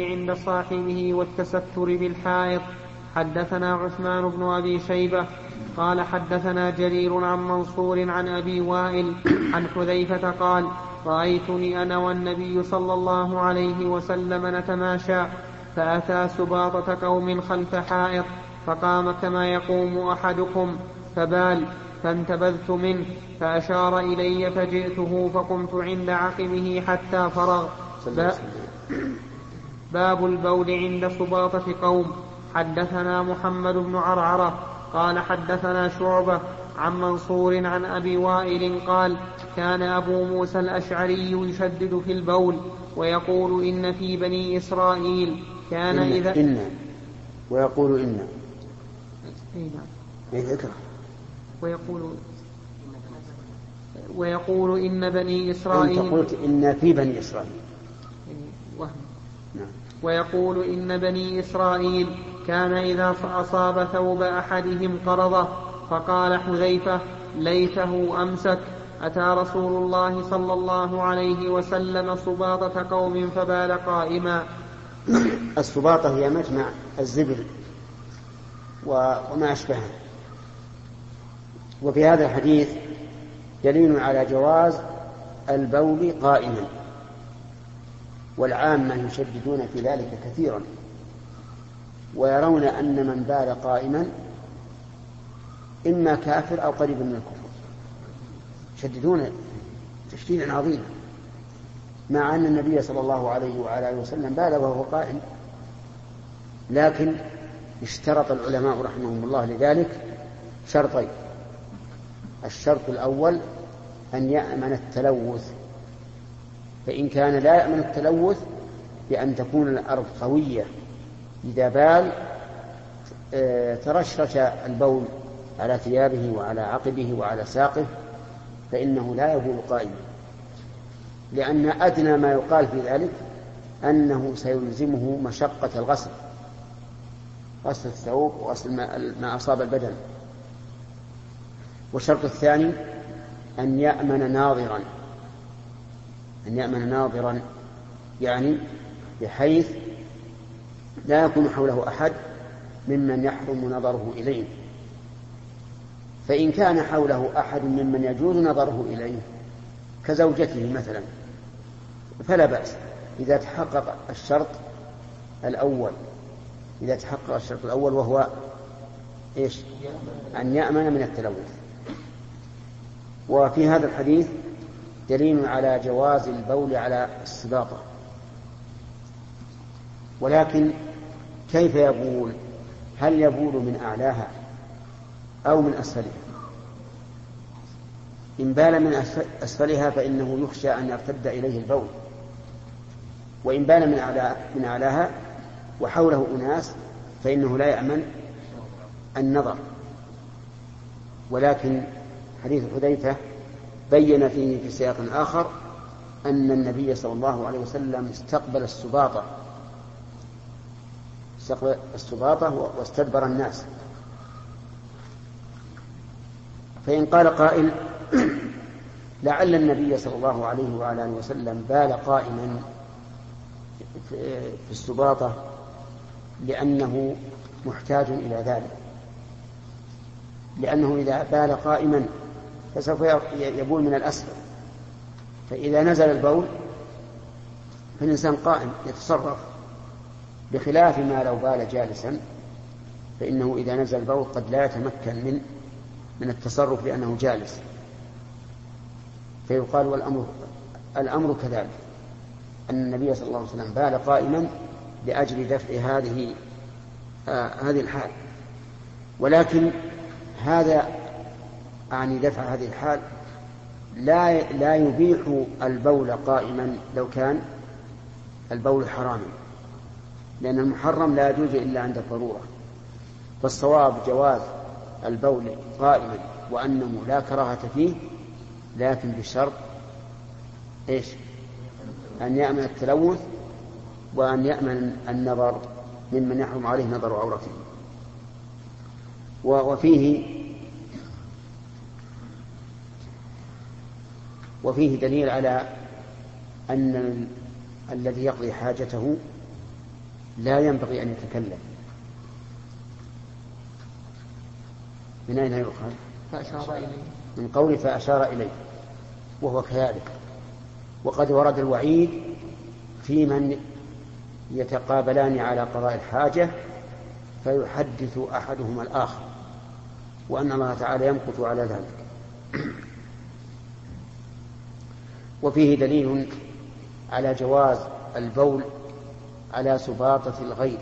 عند صاحبه والتستر بالحائط. حدثنا عثمان بن أبي شيبة قال حدثنا جرير عن منصور عن أبي وائل عن حذيفة قال رأيتني أنا والنبي صلى الله عليه وسلم نتماشى فأتى سباطة قوم خلف حائط فقام كما يقوم أحدكم فبال فانتبذت منه فأشار إلي فجئته فقمت عند عقبه حتى فرغ. باب البول عند سباطة قوم. حدثنا محمد بن عرعرة قال حدثنا شعبة عن منصور عن أبي وائل قال كان أبو موسى الأشعري يشدد في البول ويقول إن في بني إسرائيل. كان إن إذا إن ويقول إن. أي نعم. إيه اقرأ. ويقول ويقول إن بني أنت إسرائيل. قلت إن في بني إسرائيل. وهم. نعم. ويقول إن بني إسرائيل كان إذا أصاب ثوب أحدهم قرضه فقال حذيفة ليته أمسك. أتى رسول الله صلى الله عليه وسلم سباطة قوم فبال قائما. السباطة هي مجمع الزبل و- وما أشبهه. وفي هذا الحديث دليل على جواز البول قائما. والعامة يشددون في ذلك كثيرا. ويرون أن من بال قائما إما كافر أو قريب من الكفر. يشددون تشديدا عظيما. مع أن النبي صلى الله عليه وعلى آله وسلم بال وهو قائم. لكن اشترط العلماء رحمهم الله لذلك شرطين. الشرط الأول أن يأمن التلوث فإن كان لا يأمن التلوث بأن تكون الأرض قوية إذا بال آه، ترشرش البول على ثيابه وعلى عقبه وعلى ساقه فإنه لا يبول قائما. لأن أدنى ما يقال في ذلك أنه سيلزمه مشقة الغسل غسل الثوب وغسل ما, ما أصاب البدن. والشرط الثاني أن يأمن ناظرا. أن يأمن ناظرا يعني بحيث لا يكون حوله أحد ممن يحرم نظره إليه. فإن كان حوله أحد ممن يجوز نظره إليه كزوجته مثلا فلا بأس. إذا تحقق الشرط الأول إذا تحقق الشرط الأول وهو إيش؟ أن يأمن من التلوث. وفي هذا الحديث دليل على جواز البول على السباطة ولكن كيف يبول؟ هل يبول من أعلاها أو من أسفلها؟ إن بال من أسفلها فإنه يخشى أن يرتد إليه البول. وإن بال من أعلى من أعلاها وحوله أناس فإنه لا يأمن النظر. ولكن حديث حذيفة بين فيه في سياق آخر أن النبي صلى الله عليه وسلم استقبل السباطة. استقبل السباطة واستدبر الناس. فإن قال قائل لعل النبي صلى الله عليه وعلى آله وسلم بال قائما في السباطة لأنه محتاج إلى ذلك. لأنه إذا بال قائما فسوف يبول من الأسفل. فإذا نزل البول فالإنسان قائم يتصرف بخلاف ما لو بال جالسا فإنه إذا نزل البول قد لا يتمكن من من التصرف لأنه جالس. فيقال والأمر الأمر كذلك أن النبي صلى الله عليه وسلم بال قائما لأجل دفع هذه آه هذه الحال. ولكن هذا أعني دفع هذه الحال لا لا يبيح البول قائما لو كان البول حراما لأن المحرم لا يجوز إلا عند الضرورة فالصواب جواز البول قائما وأنه لا كراهة فيه لكن بشرط إيش؟ أن يأمن التلوث وأن يأمن النظر ممن يحرم عليه نظر عورته وفيه وفيه دليل على أن الذي يقضي حاجته لا ينبغي أن يتكلم. من أين يؤخذ؟ فأشار إليه. من قول فأشار إليه وهو كذلك. وقد ورد الوعيد في من يتقابلان على قضاء الحاجة فيحدث أحدهما الآخر وأن الله تعالى يمقت على ذلك. وفيه دليل على جواز البول على سباطة الغير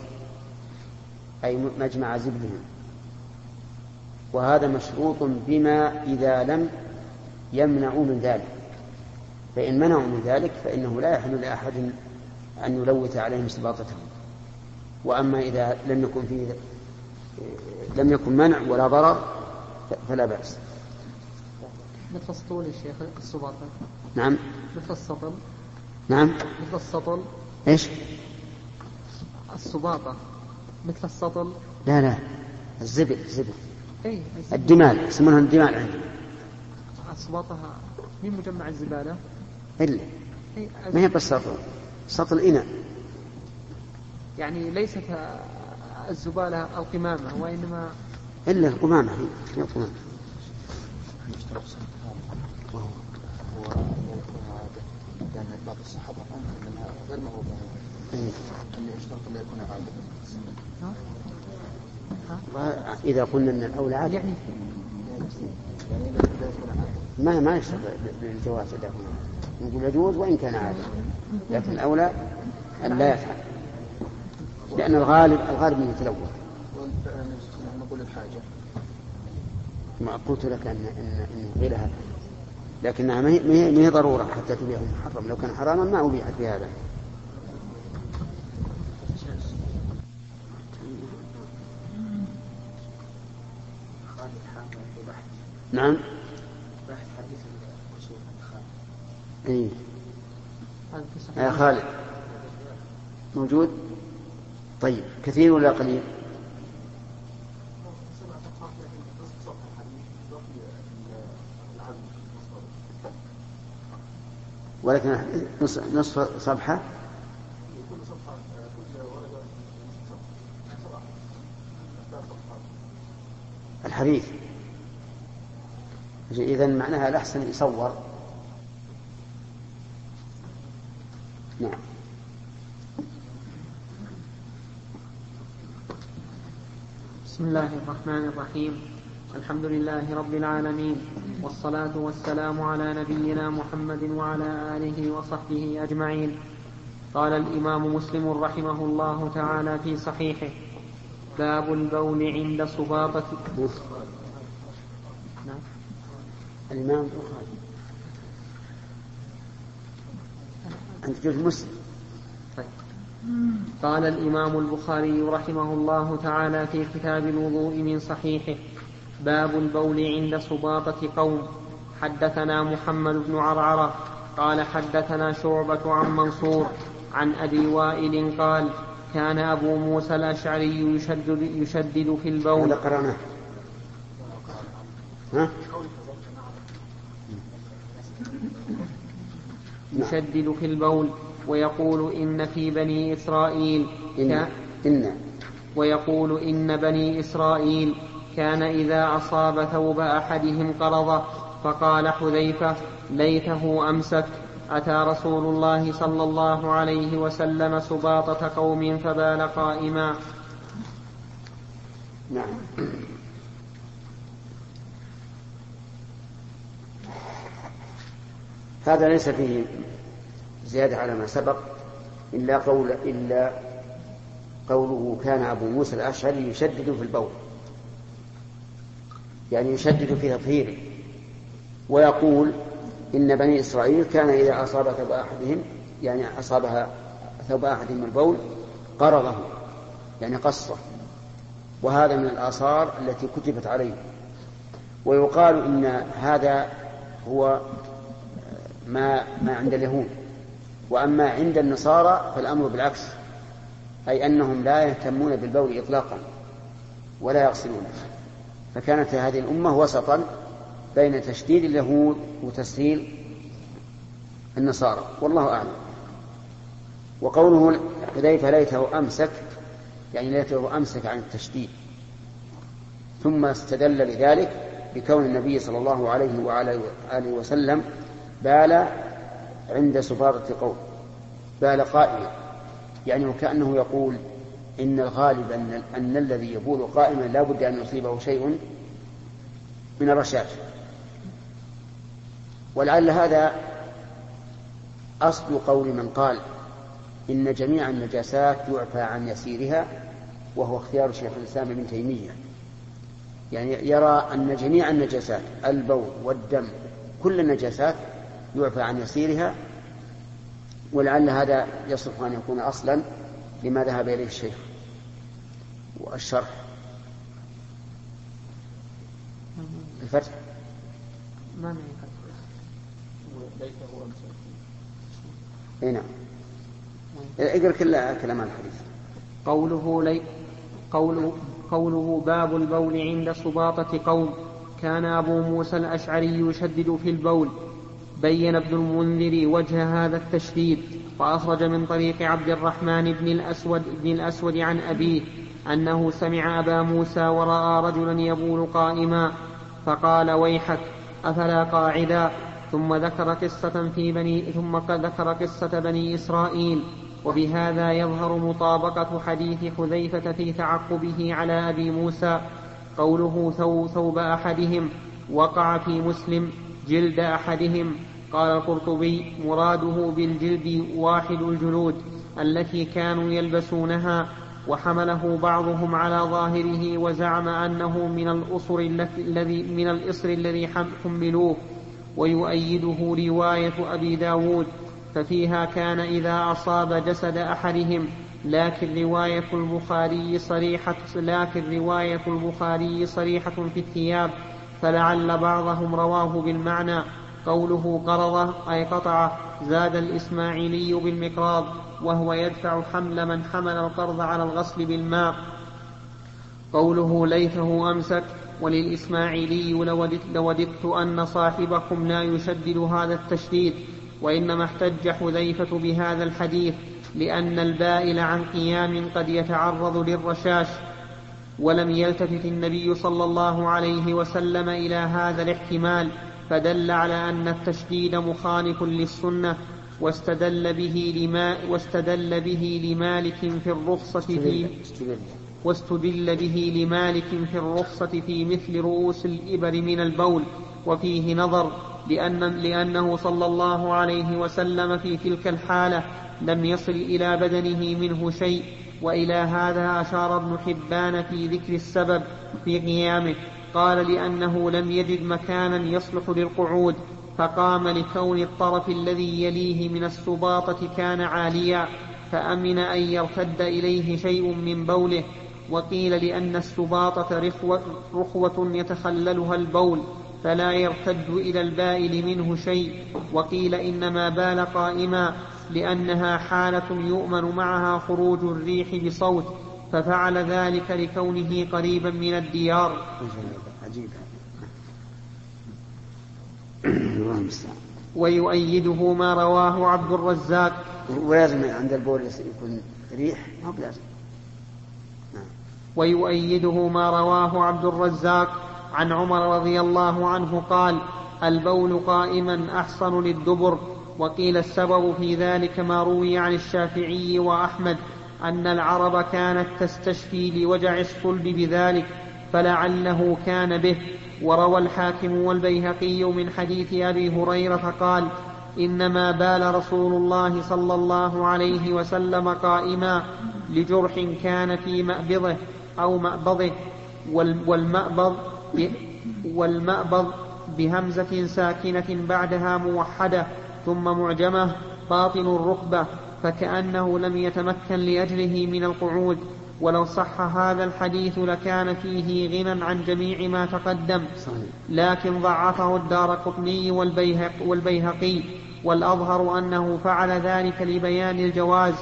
أي مجمع زبدهم. وهذا مشروط بما إذا لم يمنعوا من ذلك. فإن منعوا من ذلك فإنه لا يحل لأحد أن يلوث عليهم سباطتهم. وأما إذا لم يكن فيه لم يكن منع ولا ضرر فلا بأس. مثل السطول يا شيخ السباطة. نعم. مثل السطل نعم. مثل السطل إيش؟ السباطة. مثل السطل. لا لا. الزبد الزبد. اي الدمال يسمونها الدمال عندي السباطة من مجمع الزبالة؟ إلا. إيه، ما هي بس سطل؟ سطل إناء يعني ليست الزبالة القمامة وإنما إلا القمامة هي القمامة لأن بعض الصحابة أنها غير معروفة أن يشترط أن يكون عادة إذا قلنا أن الأولى عادة يعني ما ما يشترط بالجواز إذا نقول يجوز وإن كان عادة لكن الأولى أن لا يفعل. لأن الغالب الغالب أنه يتلوث. نقول الحاجة. ما قلت لك أن أن أن غير هذا لكنها ما هي ما هي ضرورة حتى تبيع محرم لو كان حراما ما أبيحت بهذا. نعم. اي يا خالد. موجود؟ طيب. كثير ولا قليل؟ ولكن نصف صفحة. الحديث إذا معناها الأحسن يصور. نعم. بسم الله الرحمن الرحيم. الحمد لله رب العالمين. والصلاة والسلام على نبينا محمد وعلى آله وصحبه أجمعين. قال الإمام مسلم رحمه الله تعالى في صحيحه باب البول عند صباطة نعم. الإمام البخاري. أنت جزء مسلم. طيب. قال الإمام البخاري رحمه الله تعالى في كتاب الوضوء من صحيحه باب البول عند سباطة قوم. حدثنا محمد بن عرعرة قال حدثنا شعبة عن منصور عن أبي وائل قال كان أبو موسى الأشعري يشدد, يشدد في البول. هذا قرأناه. ها؟ يشدد في البول ويقول إن في بني إسرائيل إن, إن. ويقول إن بني إسرائيل كان إذا أصاب ثوب أحدهم قرضه فقال حذيفة ليته أمسك. أتى رسول الله صلى الله عليه وسلم سباطة قوم فبال قائما. نعم. هذا ليس فيه زيادة على ما سبق إلا قول إلا قوله كان أبو موسى الأشعري يشدد في البول. يعني يشدد في تطهيره ويقول إن بني إسرائيل كان إذا أصاب ثوب أحدهم يعني أصابها ثوب أحدهم البول قرضه يعني قصه. وهذا من الآثار التي كتبت عليه. ويقال إن هذا هو ما ما عند اليهود. وأما عند النصارى فالأمر بالعكس أي أنهم لا يهتمون بالبول إطلاقا ولا يغسلونه. فكانت هذه الأمة وسطا بين تشديد اليهود وتسهيل النصارى. والله أعلم. وقوله حذيفة ليته أمسك يعني ليته أمسك عن التشديد. ثم استدل لذلك بكون النبي صلى الله عليه وعلى آله وسلم بال عند سفارة قوم بال قائما يعني وكأنه يقول إن الغالب أن, أن الذي يبول قائما لا بد أن يصيبه شيء من الرشاش ولعل هذا أصل قول من قال إن جميع النجاسات يعفى عن يسيرها وهو اختيار شيخ الإسلام ابن تيمية. يعني يرى أن جميع النجاسات البول والدم كل النجاسات يعفى عن يسيرها ولعل هذا يصلح أن يكون أصلا لما ذهب إليه الشيخ والشرح. الفتح. ما إي نعم. اقرأ كل كلام الحديث. قوله لي قوله قوله باب البول عند سباطة قوم. كان أبو موسى الأشعري يشدد في البول. بين ابن المنذر وجه هذا التشديد وأخرج من طريق عبد الرحمن بن الأسود بن الأسود عن أبيه أنه سمع أبا موسى ورأى رجلا يبول قائما فقال ويحك أفلا قاعدا؟ ثم ذكر قصة في بني ثم ذكر قصة بني إسرائيل وبهذا يظهر مطابقة حديث حذيفة في تعقبه على أبي موسى قوله ثوب أحدهم وقع في مسلم جلد أحدهم. قال القرطبي مراده بالجلد واحد الجلود التي كانوا يلبسونها وحمله بعضهم على ظاهره وزعم أنه من الأصر الذي من الإصر الذي حملوه ويؤيده رواية أبي داود ففيها كان إذا أصاب جسد أحدهم لكن رواية البخاري صريحة لكن رواية البخاري صريحة في الثياب فلعل بعضهم رواه بالمعنى قوله قرضه أي قطعه زاد الإسماعيلي بالمقراض وهو يدفع حمل من حمل القرض على الغسل بالماء. قوله ليته أمسك وللإسماعيلي لوددت, لوددت أن صاحبكم لا يشدد هذا التشديد وإنما احتج حذيفة بهذا الحديث لأن البائل عن قيام قد يتعرض للرشاش. ولم يلتفت النبي صلى الله عليه وسلم إلى هذا الاحتمال فدل على أن التشديد مخالف للسنة واستدل به لما واستدل به لمالك في الرخصة في واستدل به لمالك في الرخصة في مثل رؤوس الإبر من البول. وفيه نظر لأن لأنه صلى الله عليه وسلم في تلك الحالة لم يصل إلى بدنه منه شيء. وإلى هذا أشار ابن حبان في ذكر السبب في قيامه. قال لأنه لم يجد مكانا يصلح للقعود فقام لكون الطرف الذي يليه من السباطة كان عاليا فأمن أن يرتد إليه شيء من بوله وقيل لأن السباطة رخوة, رخوة يتخللها البول فلا يرتد إلى البائل منه شيء وقيل إنما بال قائما لأنها حالة يؤمن معها خروج الريح بصوت ففعل ذلك لكونه قريبا من الديار. عجيب. ويؤيده ما رواه عبد الرزاق. ولازم عند البول يكون ريح ما بلازم. نعم. ويؤيده ما رواه عبد الرزاق. عن عمر رضي الله عنه قال البول قائما أحصن للدبر. وقيل السبب في ذلك ما روي عن الشافعي وأحمد. أن العرب كانت تستشفي لوجع الصلب بذلك فلعله كان به. وروى الحاكم والبيهقي من حديث أبي هريرة قال إنما بال رسول الله صلى الله عليه وسلم قائما لجرح كان في مأبضه أو مأبضه والمأبض والمأبض بهمزة ساكنة بعدها موحدة ثم معجمة باطن الركبة فكأنه لم يتمكن لأجله من القعود. ولو صح هذا الحديث لكان فيه غنى عن جميع ما تقدم. لكن ضعفه الدار قطني والبيهق والبيهقي. والأظهر أنه فعل ذلك لبيان الجواز.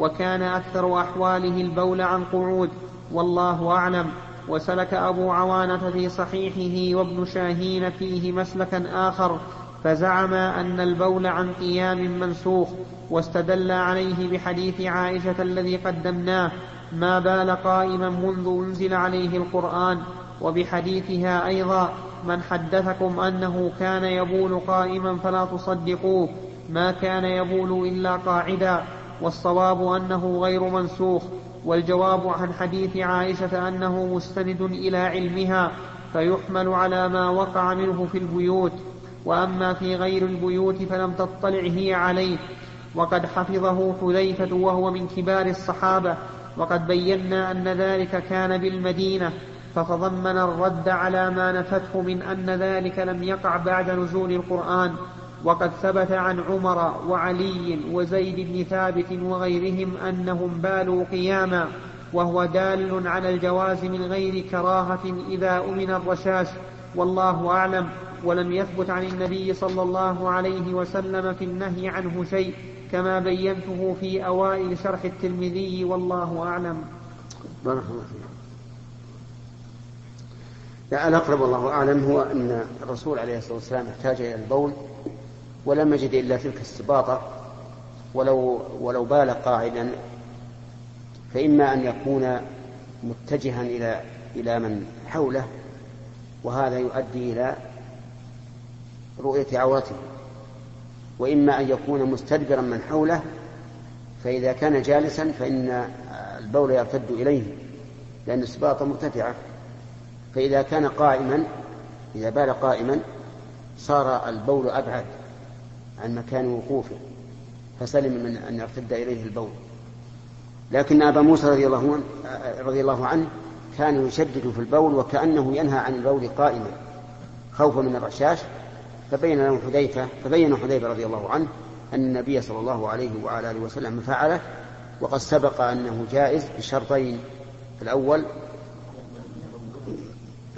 وكان أكثر أحواله البول عن قعود. والله أعلم. وسلك أبو عوانة في صحيحه وابن شاهين فيه مسلكا آخر. فزعم أن البول عن قيام منسوخ واستدل عليه بحديث عائشة الذي قدمناه ما بال قائما منذ أنزل عليه القرآن وبحديثها أيضا من حدثكم أنه كان يبول قائما فلا تصدقوه ما كان يبول إلا قاعدا والصواب أنه غير منسوخ والجواب عن حديث عائشة أنه مستند إلى علمها فيحمل على ما وقع منه في البيوت. وأما في غير البيوت فلم تطلع هي عليه. وقد حفظه حذيفة وهو من كبار الصحابة. وقد بينا أن ذلك كان بالمدينة. فتضمن الرد على ما نفته من أن ذلك لم يقع بعد نزول القرآن. وقد ثبت عن عمر وعلي وزيد بن ثابت وغيرهم أنهم بالوا قياما. وهو دال على الجواز من غير كراهة إذا أمن الرشاش. والله أعلم. ولم يثبت عن النبي صلى الله عليه وسلم في النهي عنه شيء كما بينته في أوائل شرح الترمذي والله أعلم. بارك الله فيك. لا الأقرب والله أعلم هو أن الرسول عليه الصلاة والسلام احتاج إلى البول ولم يجد إلا تلك السباطة. ولو ولو بال قاعدا فإما أن يكون متجها إلى إلى من حوله وهذا يؤدي إلى رؤية عورته. وإما أن يكون مستدبرا من حوله فإذا كان جالسا فإن البول يرتد إليه لأن السباطة مرتفعة. فإذا كان قائما إذا بال قائما صار البول أبعد عن مكان وقوفه فسلم من أن يرتد إليه البول. لكن أبا موسى رضي الله عنه, رضي الله عنه كان يشدد في البول وكأنه ينهى عن البول قائما خوفا من الرشاش فبين له حذيفة فبين حذيفة رضي الله عنه أن النبي صلى الله عليه وعلى آله وسلم فعله وقد سبق أنه جائز بشرطين. الأول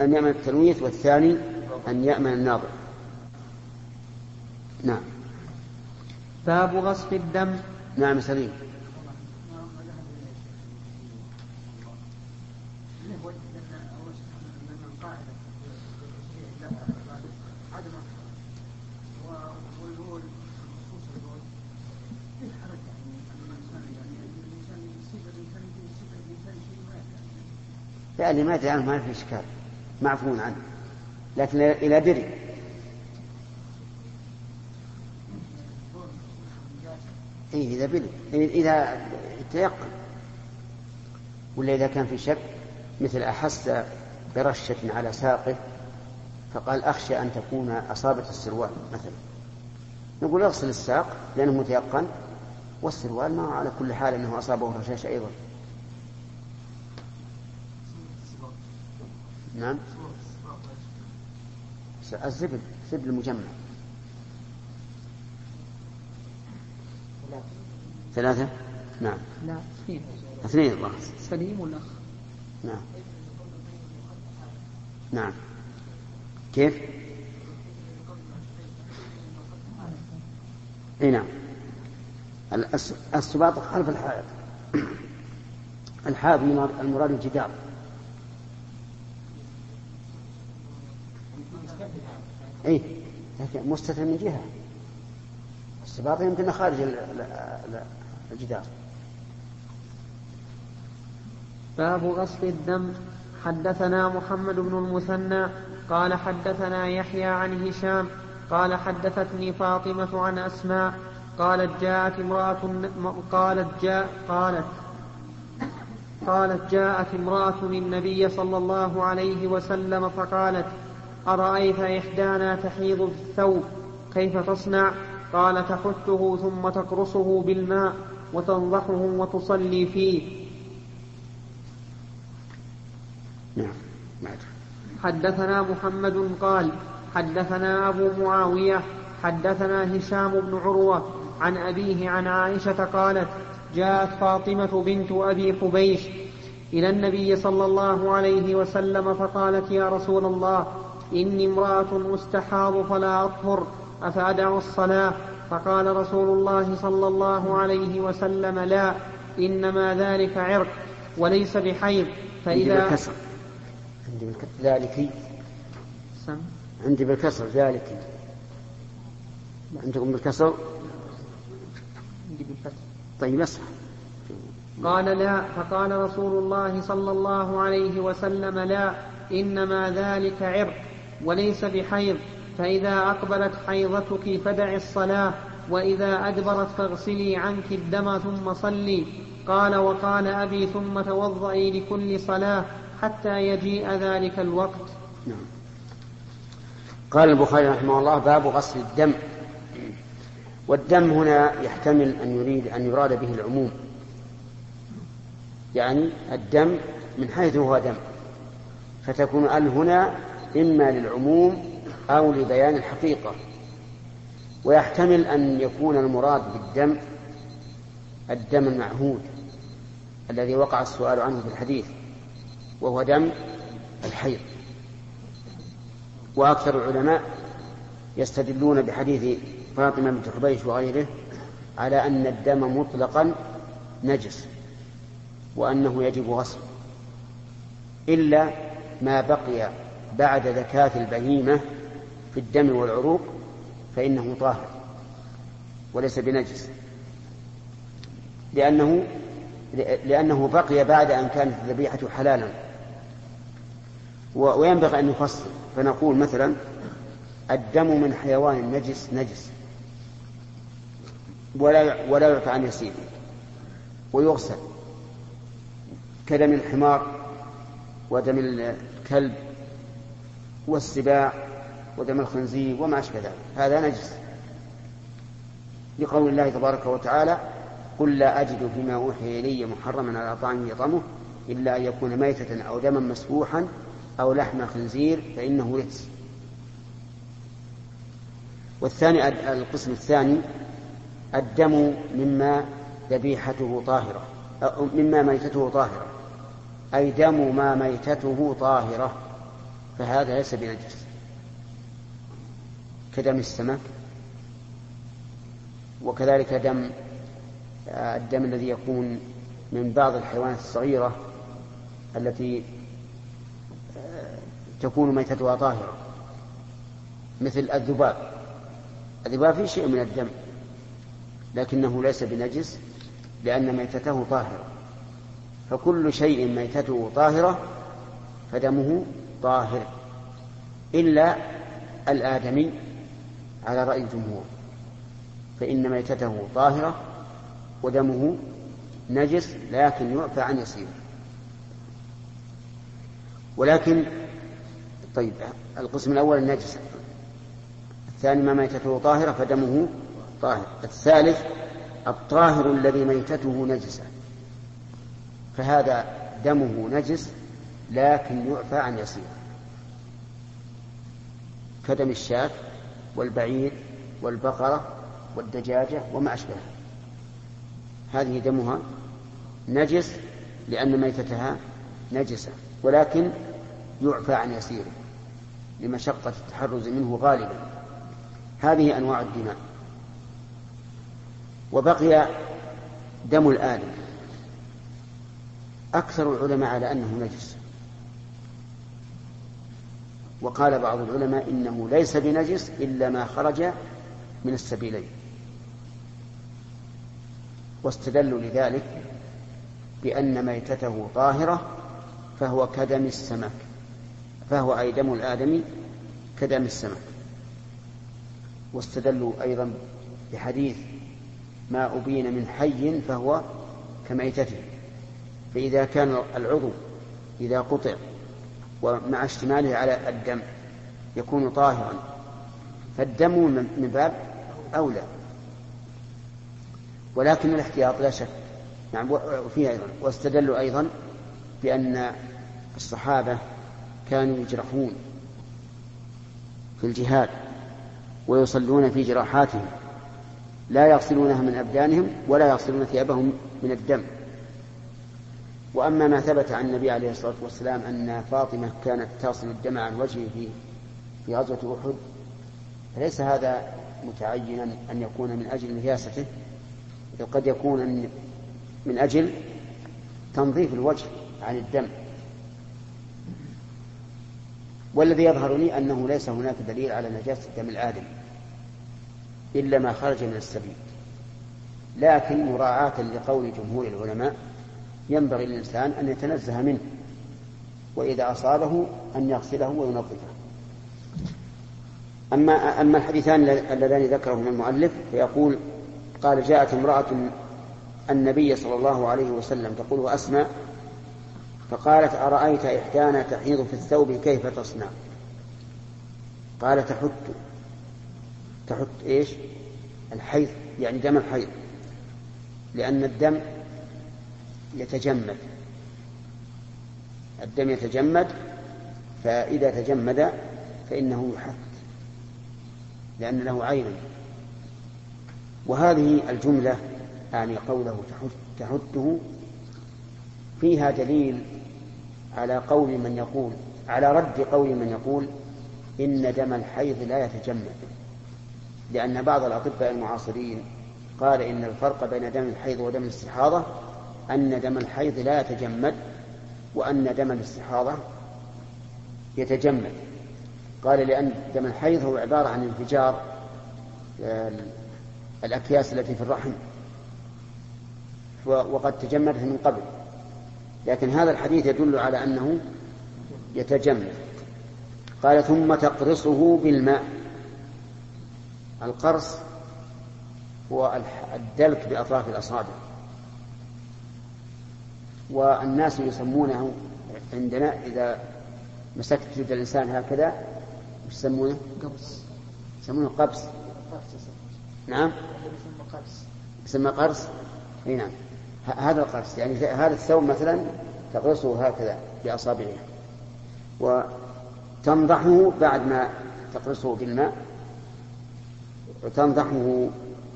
أن يأمن التنويث والثاني أن يأمن الناظر. نعم. باب غصب الدم. نعم سليم. يعني ما عنه ما في إشكال. معفو عنه. لكن إلى بري إيه إذا بلي إذا تيقن. ولا إذا كان في شك مثل أحس برشة على ساقه فقال أخشى أن تكون أصابت السروال مثلا. نقول اغسل الساق لأنه متيقن والسروال ما على كل حال أنه أصابه رشاش أيضا. نعم. الزبل زبل المجمع. ثلاثة؟ نعم. لا اثنين. اثنين الله. سليم والأخ نعم. نعم. كيف؟ اي نعم. السباط خلف الحائط. الحائط المراد الجدار. اي مستتر من جهة. السباط يمكن خارج الجدار. باب غسل الدم. حدثنا محمد بن المثنى قال حدثنا يحيى عن هشام قال حدثتني فاطمة عن أسماء قالت جاءت امرأة قالت جاء قالت قالت جاءت امرأة النبي صلى الله عليه وسلم فقالت أرأيت إحدانا تحيض في الثوب؟ كيف تصنع؟ قال تحثه ثم تقرصه بالماء وتنضحه وتصلي فيه. نعم حدثنا محمد قال حدثنا أبو معاوية حدثنا هشام بن عروة عن أبيه عن عائشة قالت جاءت فاطمة بنت أبي حبيش إلى النبي صلى الله عليه وسلم فقالت يا رسول الله إني امرأة مستحاض فلا أطهر أفأدع الصلاة؟ فقال رسول الله صلى الله عليه وسلم لا إنما ذلك عرق وليس بحيض فإذا عندي بالكسر. عندي بالكسر ذلك. سم. عندي بالكسر ذلك. عندكم بالكسر؟ طيب يصح قال لا فقال رسول الله صلى الله عليه وسلم لا إنما ذلك عرق وليس بحيض فإذا أقبلت حيضتك فدع الصلاة وإذا أدبرت فاغسلي عنك الدم ثم صلي. قال وقال أبي ثم توضئي لكل صلاة حتى يجيء ذلك الوقت. نعم. قال البخاري رحمه الله باب غسل الدم. والدم هنا يحتمل أن يريد أن يراد به العموم. يعني الدم من حيث هو دم. فتكون ال هنا إما للعموم أو لبيان الحقيقة. ويحتمل أن يكون المراد بالدم الدم المعهود الذي وقع السؤال عنه في الحديث وهو دم الحيض. وأكثر العلماء يستدلون بحديث فاطمة بنت حبيش وغيره على أن الدم مطلقا نجس وأنه يجب غسله إلا ما بقي بعد زكاة البهيمة في الدم والعروق فإنه طاهر وليس بنجس. لأنه لأنه بقي بعد أن كانت الذبيحة حلالا. وينبغي أن نفصل. فنقول مثلا الدم من حيوان نجس نجس. ولا ولا يعفى عن يسير. ويغسل. كدم الحمار ودم الكلب والسباع ودم الخنزير وما أشبه ذلك. هذا نجس. لقول الله تبارك وتعالى قل لا أجد فيما أوحي إلي محرما على طعام يطعمه إلا أن يكون ميتة أو دما مسفوحا أو لحم خنزير فإنه رجس. والثاني القسم الثاني الدم مما ذبيحته طاهرة. أو مما ميتته طاهرة. أي دم ما ميتته طاهرة. فهذا ليس بنجس كدم السمك وكذلك دم الدم الذي يكون من بعض الحيوانات الصغيرة التي تكون ميتتها طاهرة مثل الذباب. الذباب فيه شيء من الدم لكنه ليس بنجس لأن ميتته طاهرة. فكل شيء ميتته طاهرة فدمه طاهر إلا الآدمي على رأي الجمهور فإن ميتته طاهرة ودمه نجس لكن يعفى عن يسير ولكن طيب القسم الأول النجس الثاني ما ميتته طاهرة فدمه طاهر الثالث الطاهر الذي ميتته نجسة فهذا دمه نجس لكن يعفى عن يسير كدم الشاة والبعير والبقرة والدجاجة وما أشبهها. هذه دمها نجس لأن ميتتها نجسة ولكن يعفى عن يسيره لمشقة التحرز منه غالبا. هذه أنواع الدماء. وبقي دم الآدم أكثر العلماء على أنه نجس. وقال بعض العلماء إنه ليس بنجس إلا ما خرج من السبيلين. واستدلوا لذلك بأن ميتته طاهرة فهو كدم السمك فهو أي دم الآدمي كدم السمك. واستدلوا أيضا بحديث ما أبين من حي فهو كميتته فإذا كان العضو إذا قطع ومع اشتماله على الدم يكون طاهرا. فالدم من باب أولى. ولكن الاحتياط لا شك. نعم وفيه أيضا. واستدلوا أيضا بأن الصحابة كانوا يجرحون في الجهاد ويصلون في جراحاتهم. لا يغسلونها من أبدانهم ولا يغسلون ثيابهم من الدم. وأما ما ثبت عن النبي عليه الصلاة والسلام أن فاطمة كانت تصل الدم عن وجهه في في غزوة أحد فليس هذا متعينا أن يكون من أجل نجاسته بل قد يكون من أجل تنظيف الوجه عن الدم. والذي يظهر لي أنه ليس هناك دليل على نجاسة دم الآدم إلا ما خرج من السبيل. لكن مراعاة لقول جمهور العلماء ينبغي للإنسان أن يتنزه منه وإذا أصابه أن يغسله وينظفه. أما أما الحديثان اللذان ذكرهما المؤلف فيقول قال جاءت امرأة النبي صلى الله عليه وسلم تقول وأسمع فقالت أرأيت إحدانا تحيض في الثوب كيف تصنع؟ قال تحت. تحت إيش؟ الحيض يعني دم الحيض لأن الدم يتجمد. الدم يتجمد فإذا تجمد فإنه يحت لأن له عينا وهذه الجملة يعني قوله تحته فيها دليل على قول من يقول على رد قول من يقول إن دم الحيض لا يتجمد. لأن بعض الأطباء المعاصرين قال إن الفرق بين دم الحيض ودم الاستحاضة أن دم الحيض لا يتجمد وأن دم الاستحاضة يتجمد. قال لأن دم الحيض هو عبارة عن انفجار الأكياس التي في الرحم. وقد تجمدت من قبل. لكن هذا الحديث يدل على أنه يتجمد. قال ثم تقرصه بالماء. القرص هو الدلك بأطراف الأصابع. والناس يسمونه عندنا إذا مسكت يد الإنسان هكذا يسمونه؟ قبس. يسمونه قبس. نعم. يسمى قرص؟ إي نعم. هذا القرص يعني هذا الثوب مثلا تقرصه هكذا بأصابعها وتنضحه بعد ما تقرصه بالماء. وتنضحه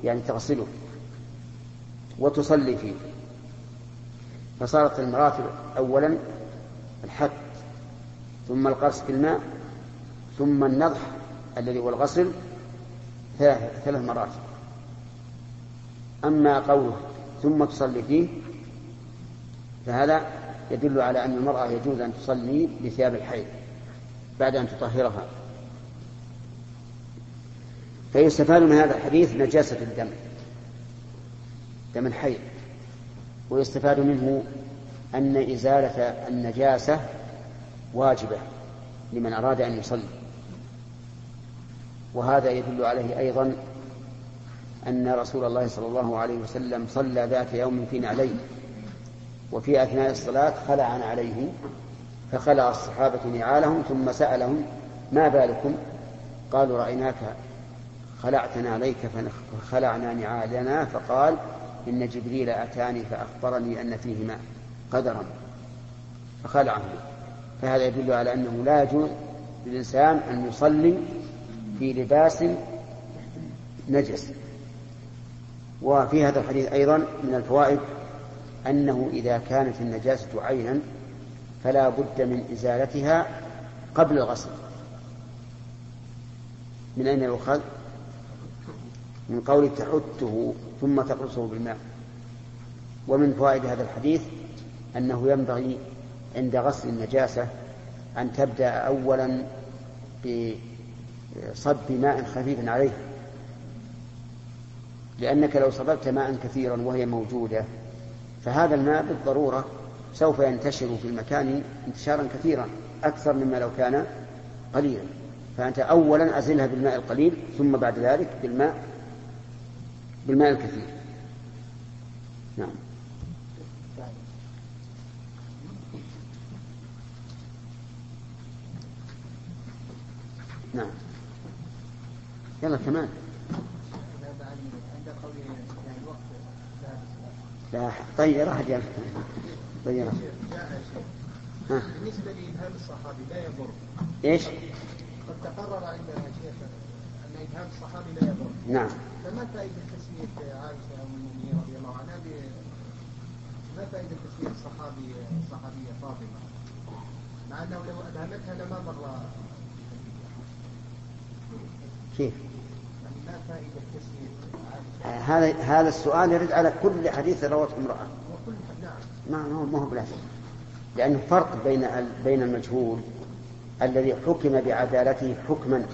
يعني تغسله. وتصلي فيه. فصارت المراتب أولا الحك ثم القرص بالماء ثم النضح الذي هو الغسل ثلاث ثلاث مراتب. أما قوله ثم تصلي فيه فهذا يدل على أن المرأة يجوز أن تصلي بثياب الحيض بعد أن تطهرها. فيستفاد من هذا الحديث نجاسة الدم دم الحيض. ويستفاد منه أن إزالة النجاسة واجبة لمن أراد أن يصلي. وهذا يدل عليه أيضا أن رسول الله صلى الله عليه وسلم صلى ذات يوم في نعلين وفي أثناء الصلاة خلع عليه فخلع الصحابة نعالهم ثم سألهم ما بالكم؟ قالوا رأيناك خلعتنا عليك فخلعنا نعالنا. فقال إن جبريل أتاني فأخبرني أن فيهما قدرا فخلعه فهذا يدل على أنه لا يجوز للإنسان أن يصلي في لباس نجس. وفي هذا الحديث أيضا من الفوائد أنه إذا كانت النجاسة عينا فلا بد من إزالتها قبل الغسل. من أين يؤخذ؟ من قول تحته ثم تقرصه بالماء ومن فوائد هذا الحديث أنه ينبغي عند غسل النجاسة أن تبدأ أولا بصب ماء خفيف عليه لأنك لو صببت ماء كثيرا وهي موجودة فهذا الماء بالضرورة سوف ينتشر في المكان انتشارا كثيرا أكثر مما لو كان قليلا. فأنت أولا أزلها بالماء القليل ثم بعد ذلك بالماء بالماء الكثير. نعم. نعم. يلا كمان لا طيب راح جاب طيب بالنسبة لإبهام الصحابي لا يضر. إيش؟ قد تقرر عندنا شيخ أن إبهام الصحابي لا يضر. نعم. فما فائدة تسمية عائشة أم المؤمنين رضي الله عنها؟ ما فائدة تسمية الصحابي الصحابيه فاطمة؟ مع أنه لو ابهمتها لما مر كيف؟ يعني ما فائدة تسمية هذا هذا السؤال يرد على كل حديث روته امرأة. نعم. ما هو ما هو بلازم لأنه فرق بين بين المجهول الذي حكم بعدالته حكما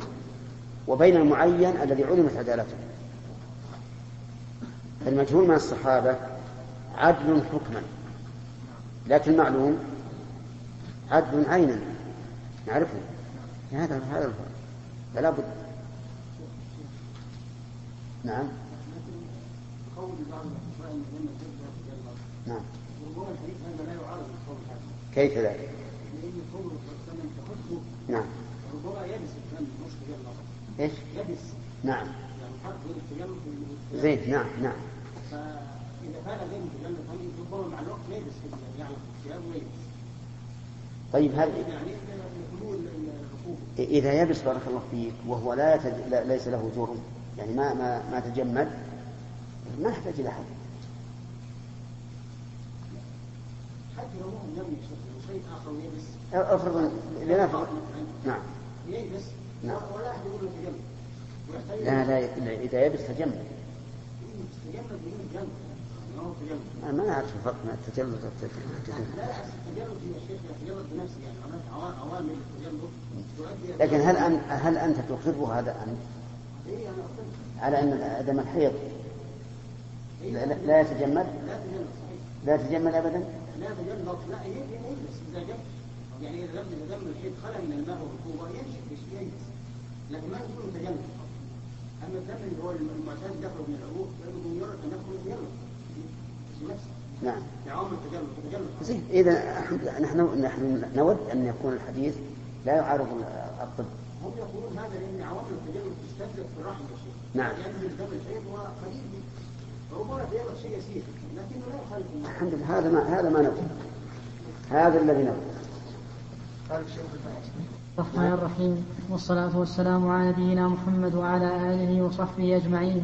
وبين المعين الذي علمت عدالته. المجهول من الصحابة عدل حكما لكن معلوم عدل عينا نعرفه. هذا هذا الفرق. فلا بد نعم. نعم. كيف ذلك؟ نعم. ربما يبس إيش؟ يبس نعم. زين نعم نعم. فإذا كان غير متجمد ربما مع الوقت يبس يعني الثياب ويبس طيب هل يعني إذا يبس بارك الله فيك وهو لا, يتج... لا ليس له جرم يعني ما ما ما تجمد ما يحتاج إلى حد. حتى لو لم شيء آخر يبس. افرض لنفرض. نعم. ييبس نعم. ولا أحد يقول له تجمد لا لا إذا يبس تجمد تجمد من الجمد ما نعرف الفرق بين التجلد يتجلد بنفسه يعني لكن هل أن هل أنت تقر هذا أنت؟ إيه أنا على أن دم الحيض. لا, لا يتجمد؟ لا يتجمد لا يتجمد أبدا؟ لا يتجمد لا يجلس إذا جمد يعني إذا دم الحيض خلى من الماء والرطوبة ينشف يجلس لكن ما يكون متجمد أما الدم اللي هو المعتاد يخرج من العروق يجب مجرد أن يخرج يجلس نعم. زين إذا نحن نحن نود أن يكون الحديث لا يعارض الطب. هم يقولون هذا لأن عوامل التجلد تستنزف في الرحم يا شيخ. نعم. لأن الدم الحيض هو قليل ربما تجلد شيء يسير لكنه لا يخالف الحمد لله. هذا ما هذا ما نود هذا الذي نود الرحمن الرحيم. والصلاة والسلام على نبينا محمد وعلى آله وصحبه أجمعين.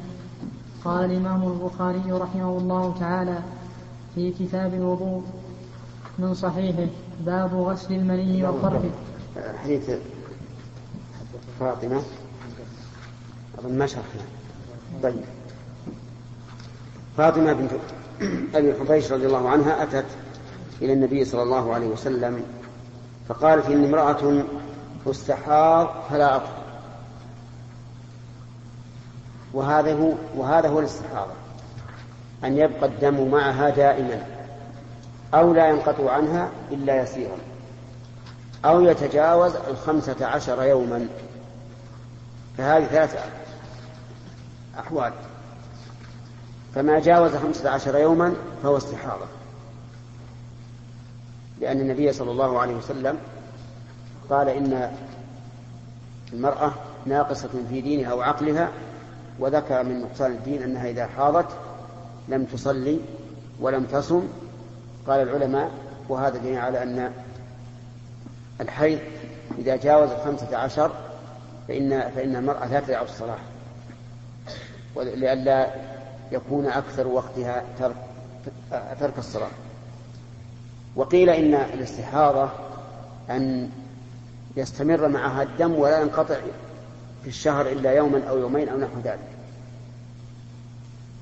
قال الإمام البخاري رحمه الله تعالى في كتاب الوضوء من صحيحه باب غسل المني وفرقه حديث فاطمة أظن ما شرحنا طيب. فاطمة بنت أبي حفيش رضي الله عنها أتت إلى النبي صلى الله عليه وسلم فقالت إن امرأة تستحاض فلا أطهر وهذا هو وهذا هو الاستحاضة. أن يبقى الدم معها دائما. أو لا ينقطع عنها إلا يسيرا. أو يتجاوز الخمسة عشر يوما. فهذه ثلاثة أحوال. فما جاوز خمسة عشر يوما فهو استحاضة. لأن النبي صلى الله عليه وسلم قال إن المرأة ناقصة في دينها وعقلها وذكر من نقصان الدين أنها إذا حاضت لم تصلي ولم تصم قال العلماء وهذا دليل على أن الحيض إذا جاوز الخمسة عشر فإن فإن المرأة لا تدع الصلاة لئلا يكون أكثر وقتها ترك ترك الصلاة. وقيل إن الاستحاضة أن يستمر معها الدم ولا ينقطع في الشهر إلا يوما أو يومين أو نحو ذلك.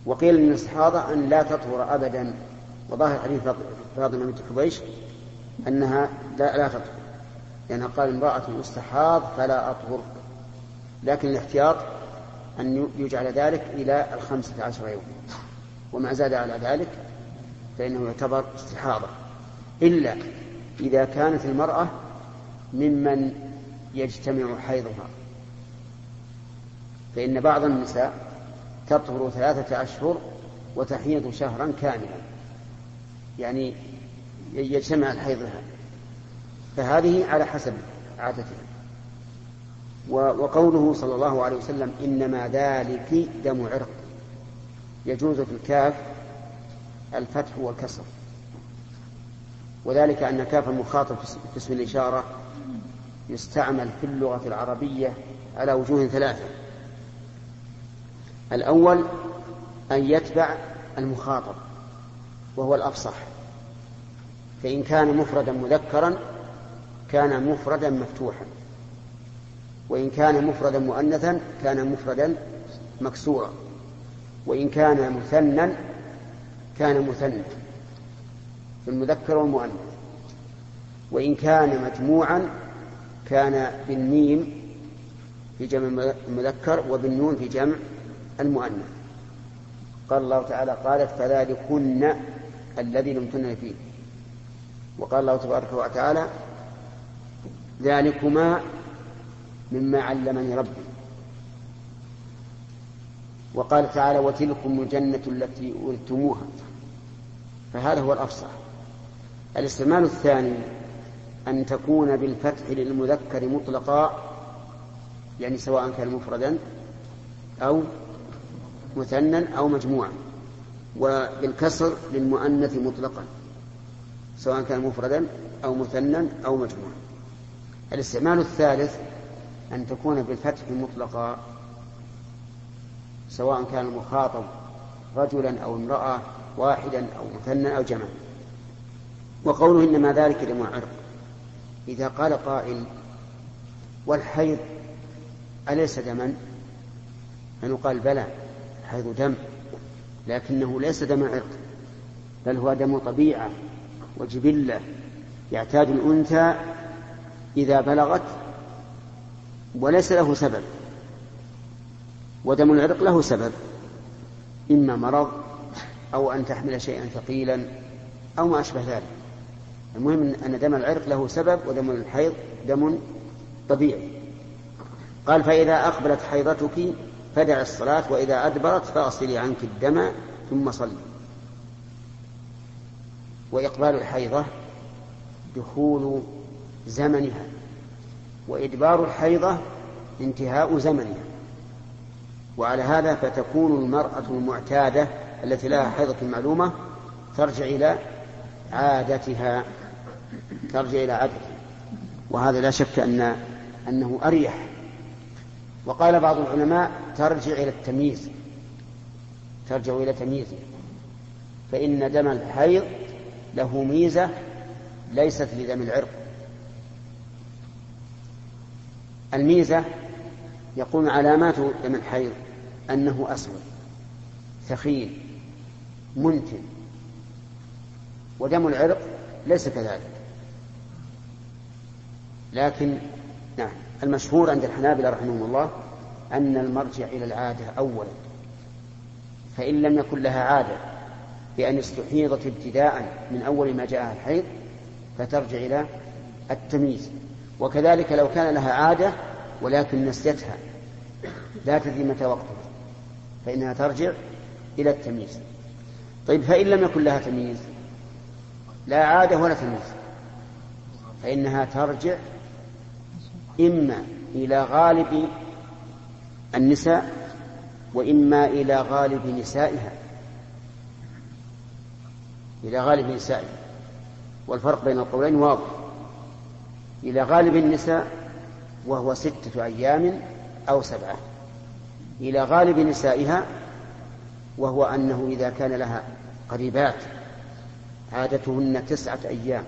وقيل ان الاستحاضة أن لا تطهر أبدا. وظاهر حديث فاطمة بنت حبيش أنها لا, لا تطهر. لأنها قال امرأة مستحاض فلا أطهر. لكن الاحتياط أن يجعل ذلك إلى الخمسة عشر يوم. وما زاد على ذلك فإنه يعتبر استحاضة. إلا إذا كانت المرأة ممن يجتمع حيضها. فإن بعض النساء تطهر ثلاثة أشهر وتحيض شهرا كاملا. يعني يجتمع الحيض لها فهذه على حسب عادتها. وقوله صلى الله عليه وسلم إنما ذلك دم عرق. يجوز في الكاف الفتح والكسر. وذلك أن كاف المخاطب في اسم الإشارة يستعمل في اللغة العربية على وجوه ثلاثة. الأول أن يتبع المخاطب وهو الأفصح. فإن كان مفردا مذكرا كان مفردا مفتوحا. وإن كان مفردا مؤنثا كان مفردا مكسورا. وإن كان مثنى كان مثنى. في المذكر والمؤنث. وإن كان مجموعا كان بالميم في جمع المذكر وبالنون في جمع المؤنث. قال الله تعالى قالت فذلكن الذي لمتن فيه. وقال الله تبارك وتعالى ذلكما مما علمني ربي. وقال تعالى وتلكم الجنة التي أورثتموها. فهذا هو الأفصح. الاستعمال الثاني أن تكون بالفتح للمذكر مطلقا يعني سواء كان مفردا أو مثنى أو مجموعا وبالكسر للمؤنث مطلقا سواء كان مفردا أو مثنى أو مجموعا. الاستعمال الثالث أن تكون بالفتح مطلقا سواء كان المخاطب رجلا أو امرأة واحدا أو مثنى أو جمع وقوله إنما ذلك دم عرق إذا قال قائل والحيض أليس دما؟ فنقال بلى الحيض دم لكنه ليس دم عرق بل هو دم طبيعة وجبلة يعتاد الأنثى إذا بلغت وليس له سبب ودم العرق له سبب إما مرض أو أن تحمل شيئا ثقيلا أو ما أشبه ذلك. المهم أن دم العرق له سبب ودم الحيض دم طبيعي. قال فإذا أقبلت حيضتك فدع الصلاة وإذا أدبرت فأصلي عنك الدم ثم صلي. وإقبال الحيضة دخول زمنها وإدبار الحيضة انتهاء زمنها. وعلى هذا فتكون المرأة المعتادة التي لها حيضة معلومة ترجع إلى عادتها. ترجع إلى عادتها وهذا لا شك أن أنه أريح. وقال بعض العلماء ترجع إلى التمييز. ترجع إلى تمييزه فإن دم الحيض له ميزة ليست لدم العرق. الميزة يقول علامات دم الحيض أنه أسود ثخين منتن. ودم العرق ليس كذلك. لكن نعم المشهور عند الحنابلة رحمهم الله أن المرجع إلى العادة أولا فإن لم يكن لها عادة بأن استحيضت ابتداء من أول ما جاءها الحيض فترجع إلى التمييز. وكذلك لو كان لها عادة ولكن نسيتها لا تدري متى وقتها فإنها ترجع إلى التمييز. طيب فإن لم يكن لها تمييز لا عادة ولا تمييز فإنها ترجع إما إلى غالب النساء وإما إلى غالب نسائها. إلى غالب نسائها. والفرق بين القولين واضح. إلى غالب النساء وهو ستة أيام أو سبعة. إلى غالب نسائها وهو أنه إذا كان لها قريبات عادتهن تسعة أيام.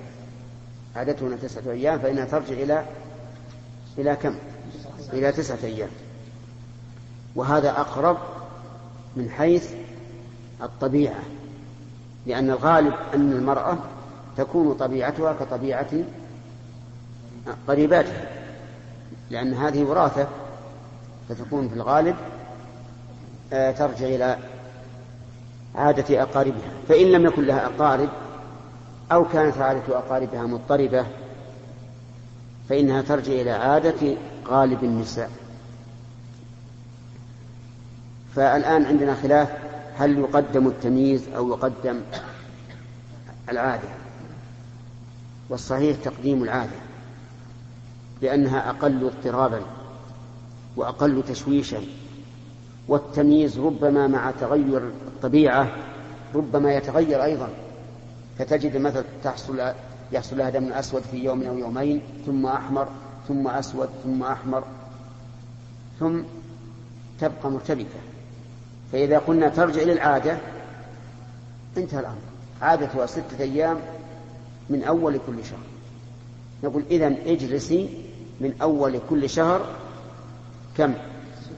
عادتهن تسعة أيام فإنها ترجع إلى إلى كم؟ إلى تسعة أيام وهذا أقرب من حيث الطبيعة لأن الغالب أن المرأة تكون طبيعتها كطبيعة قريباتها لأن هذه وراثة فتكون في الغالب آه، ترجع إلى عادة أقاربها فإن لم يكن لها أقارب أو كانت عادة أقاربها مضطربة فإنها ترجع إلى عادة غالب النساء. فالآن عندنا خلاف هل يقدم التمييز أو يقدم العادة؟ والصحيح تقديم العادة لأنها أقل اضطرابا وأقل تشويشا. والتمييز ربما مع تغير الطبيعة ربما يتغير أيضا. فتجد مثلا تحصل يحصل لها دم أسود في يوم أو يومين ثم أحمر ثم أسود ثم أحمر ثم تبقى مرتبكة. فإذا قلنا ترجع إلى العادة انتهى الأمر. عادتها ستة أيام من أول كل شهر. نقول إذا اجلسي من أول كل شهر كم؟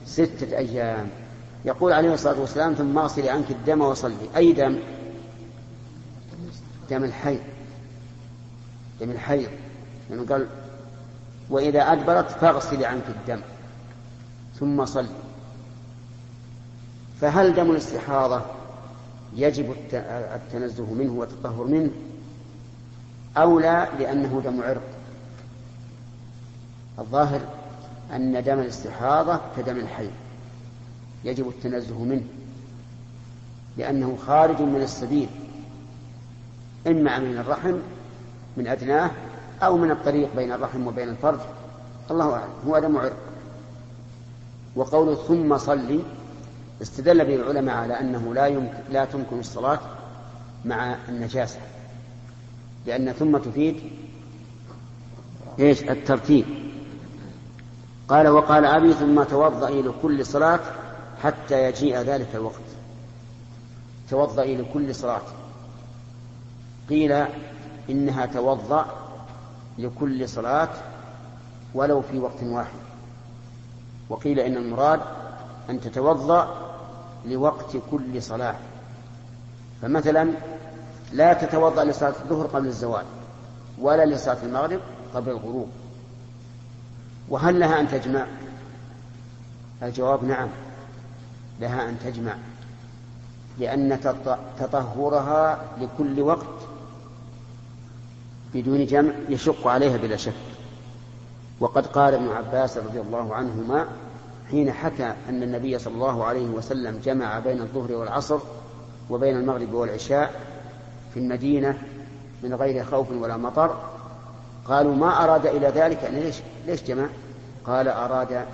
ستة أيام. يقول عليه الصلاة والسلام ثم أغسلي عنك الدم وصلي. أي دم؟ دم الحيض. دم الحيض لأنه قال وإذا أدبرت فاغسلي عنك الدم ثم صلي. فهل دم الاستحاضة يجب التنزه منه والتطهر منه أو لا لأنه دم عرق؟ الظاهر أن دم الاستحاضة كدم الحي يجب التنزه منه لأنه خارج من السبيل إما من الرحم من أدناه أو من الطريق بين الرحم وبين الفرج. الله أعلم. هو دم عرق وقوله ثم صلي استدل به العلماء على أنه لا يمكن لا تمكن الصلاة مع النجاسة. لأن ثم تفيد إيش؟ الترتيب. قال وقال أبي ثم توضئي لكل صلاة حتى يجيء ذلك الوقت. توضئي لكل صلاة. قيل إنها توضأ لكل صلاة ولو في وقت واحد. وقيل إن المراد أن تتوضأ لوقت كل صلاة. فمثلا لا تتوضأ لصلاة الظهر قبل الزوال ولا لصلاة المغرب قبل الغروب. وهل لها أن تجمع؟ الجواب نعم لها أن تجمع لأن تطهرها لكل وقت بدون جمع يشق عليها بلا شك. وقد قال ابن عباس رضي الله عنهما حين حكى أن النبي صلى الله عليه وسلم جمع بين الظهر والعصر وبين المغرب والعشاء في المدينة من غير خوف ولا مطر قالوا ما أراد إلى ذلك؟ أن ليش, ليش جمع؟ قال أراد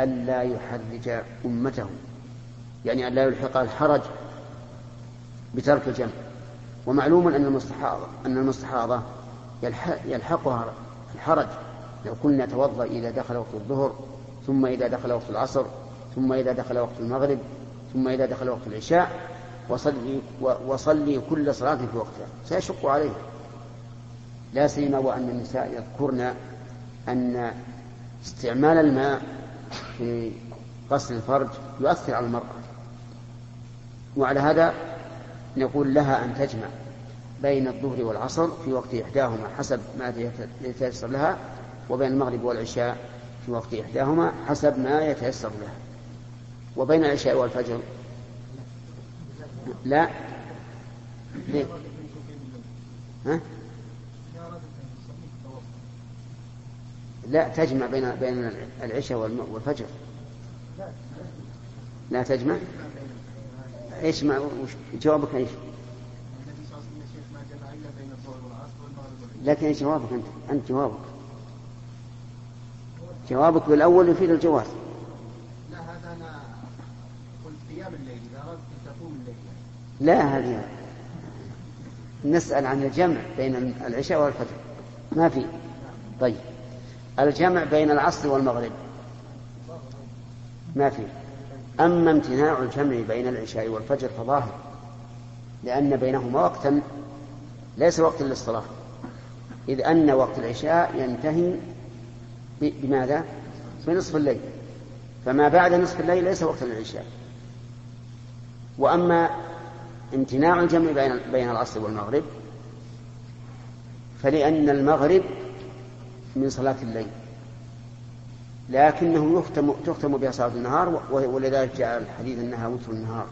ألا يحرج أمته يعني ألا يلحق الحرج بترك الجمع. ومعلوم أن المستحاضة أن المستحاضة يلحقها الحرج. لو كنا نتوضأ إذا دخل وقت الظهر ثم إذا دخل وقت العصر ثم إذا دخل وقت المغرب ثم إذا دخل وقت العشاء وصلي, وصلي كل صلاة في وقتها. سيشق عليه. لا سيما وأن النساء يذكرن أن استعمال الماء في غسل الفرج يؤثر على المرأة. وعلى هذا نقول لها أن تجمع. بين الظهر والعصر في وقت إحداهما حسب ما يتيسر لها وبين المغرب والعشاء في وقت إحداهما حسب ما يتيسر لها وبين العشاء والفجر لا ليه؟ ها؟ لا تجمع بين بين العشاء والفجر لا تجمع إيش ما جوابك إيش؟ لكن إيش جوابك أنت؟ أنت جوابك. جوابك بالأول يفيد الجواز. لا هذا أنا قلت قيام الليل إذا أردت تقوم الليل. لا هذه نسأل عن الجمع بين العشاء والفجر. ما في. طيب. الجمع بين العصر والمغرب. ما في. أما امتناع الجمع بين العشاء والفجر فظاهر لأن بينهما وقتا ليس وقتا للصلاة. إذ أن وقت العشاء ينتهي بماذا؟ بنصف الليل. فما بعد نصف الليل ليس وقتا للعشاء وأما امتناع الجمع بين بين العصر والمغرب فلأن المغرب من صلاة الليل. لكنه يختم تختم بها صلاة النهار ولذلك جاء الحديث أنها وتر النهار.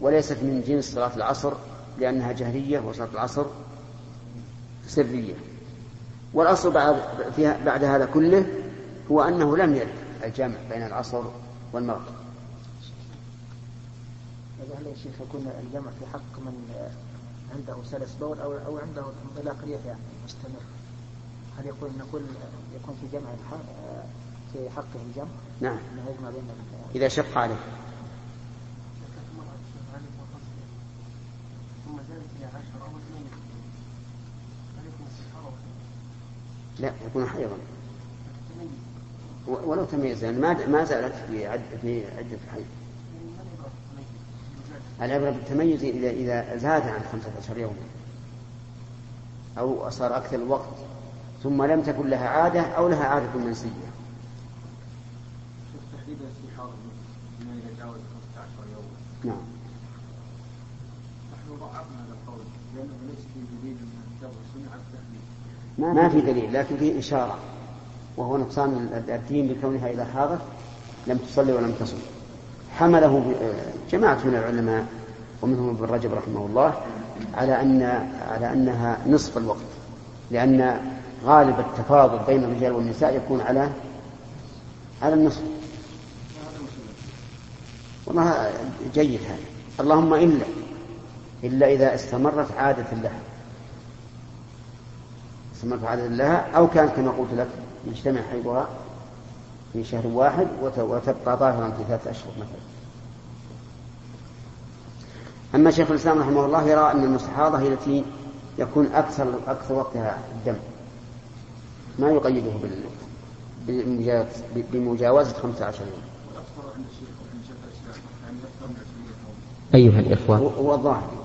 وليست من جنس صلاة العصر لأنها جهرية وصلاة العصر سرية. والأصل بعد, فيها بعد هذا كله هو أنه لم يرد الجمع بين العصر والمغرب. هل يا شيخ يكون الجمع في حق من عنده سلس بول أو أو عنده انطلاق ريح يعني مستمر هل يكون نقول يكون في جمع في حقه الجمع؟ نعم. إنه يجمع بين إذا شق عليه. لا يكون حيضا. ولو تميز يعني ما ما زالت في عد في عدة حيض. العبرة بالتميز إذا إذا زاد عن خمسة عشر يوما. أو صار أكثر الوقت. ثم لم تكن لها عادة أو لها عادة منسية. نعم. نحن ضعفنا هذا القول لأنه ليس في دليل ما في دليل لكن في إشارة وهو نقصان الدين بكونها إذا حاضت لم تصلي ولم تصم حمله جماعة من العلماء ومنهم ابن رجب رحمه الله على أن على أنها نصف الوقت لأن غالب التفاضل بين الرجال والنساء يكون على على النصف. والله جيد هذا. اللهم إلا إلا إذا استمرت عادة لها. استمرت عادة لها أو كانت كما قلت لك يجتمع حيضها في شهر واحد وتبقى ظاهرا في ثلاثة أشهر مثلا. أما شيخ الإسلام رحمه الله يرى أن المستحاضة هي التي يكون أكثر أكثر وقتها الدم. ما يقيده بمجاوزة 15 يوم. أيها الإخوة. هو الظاهر.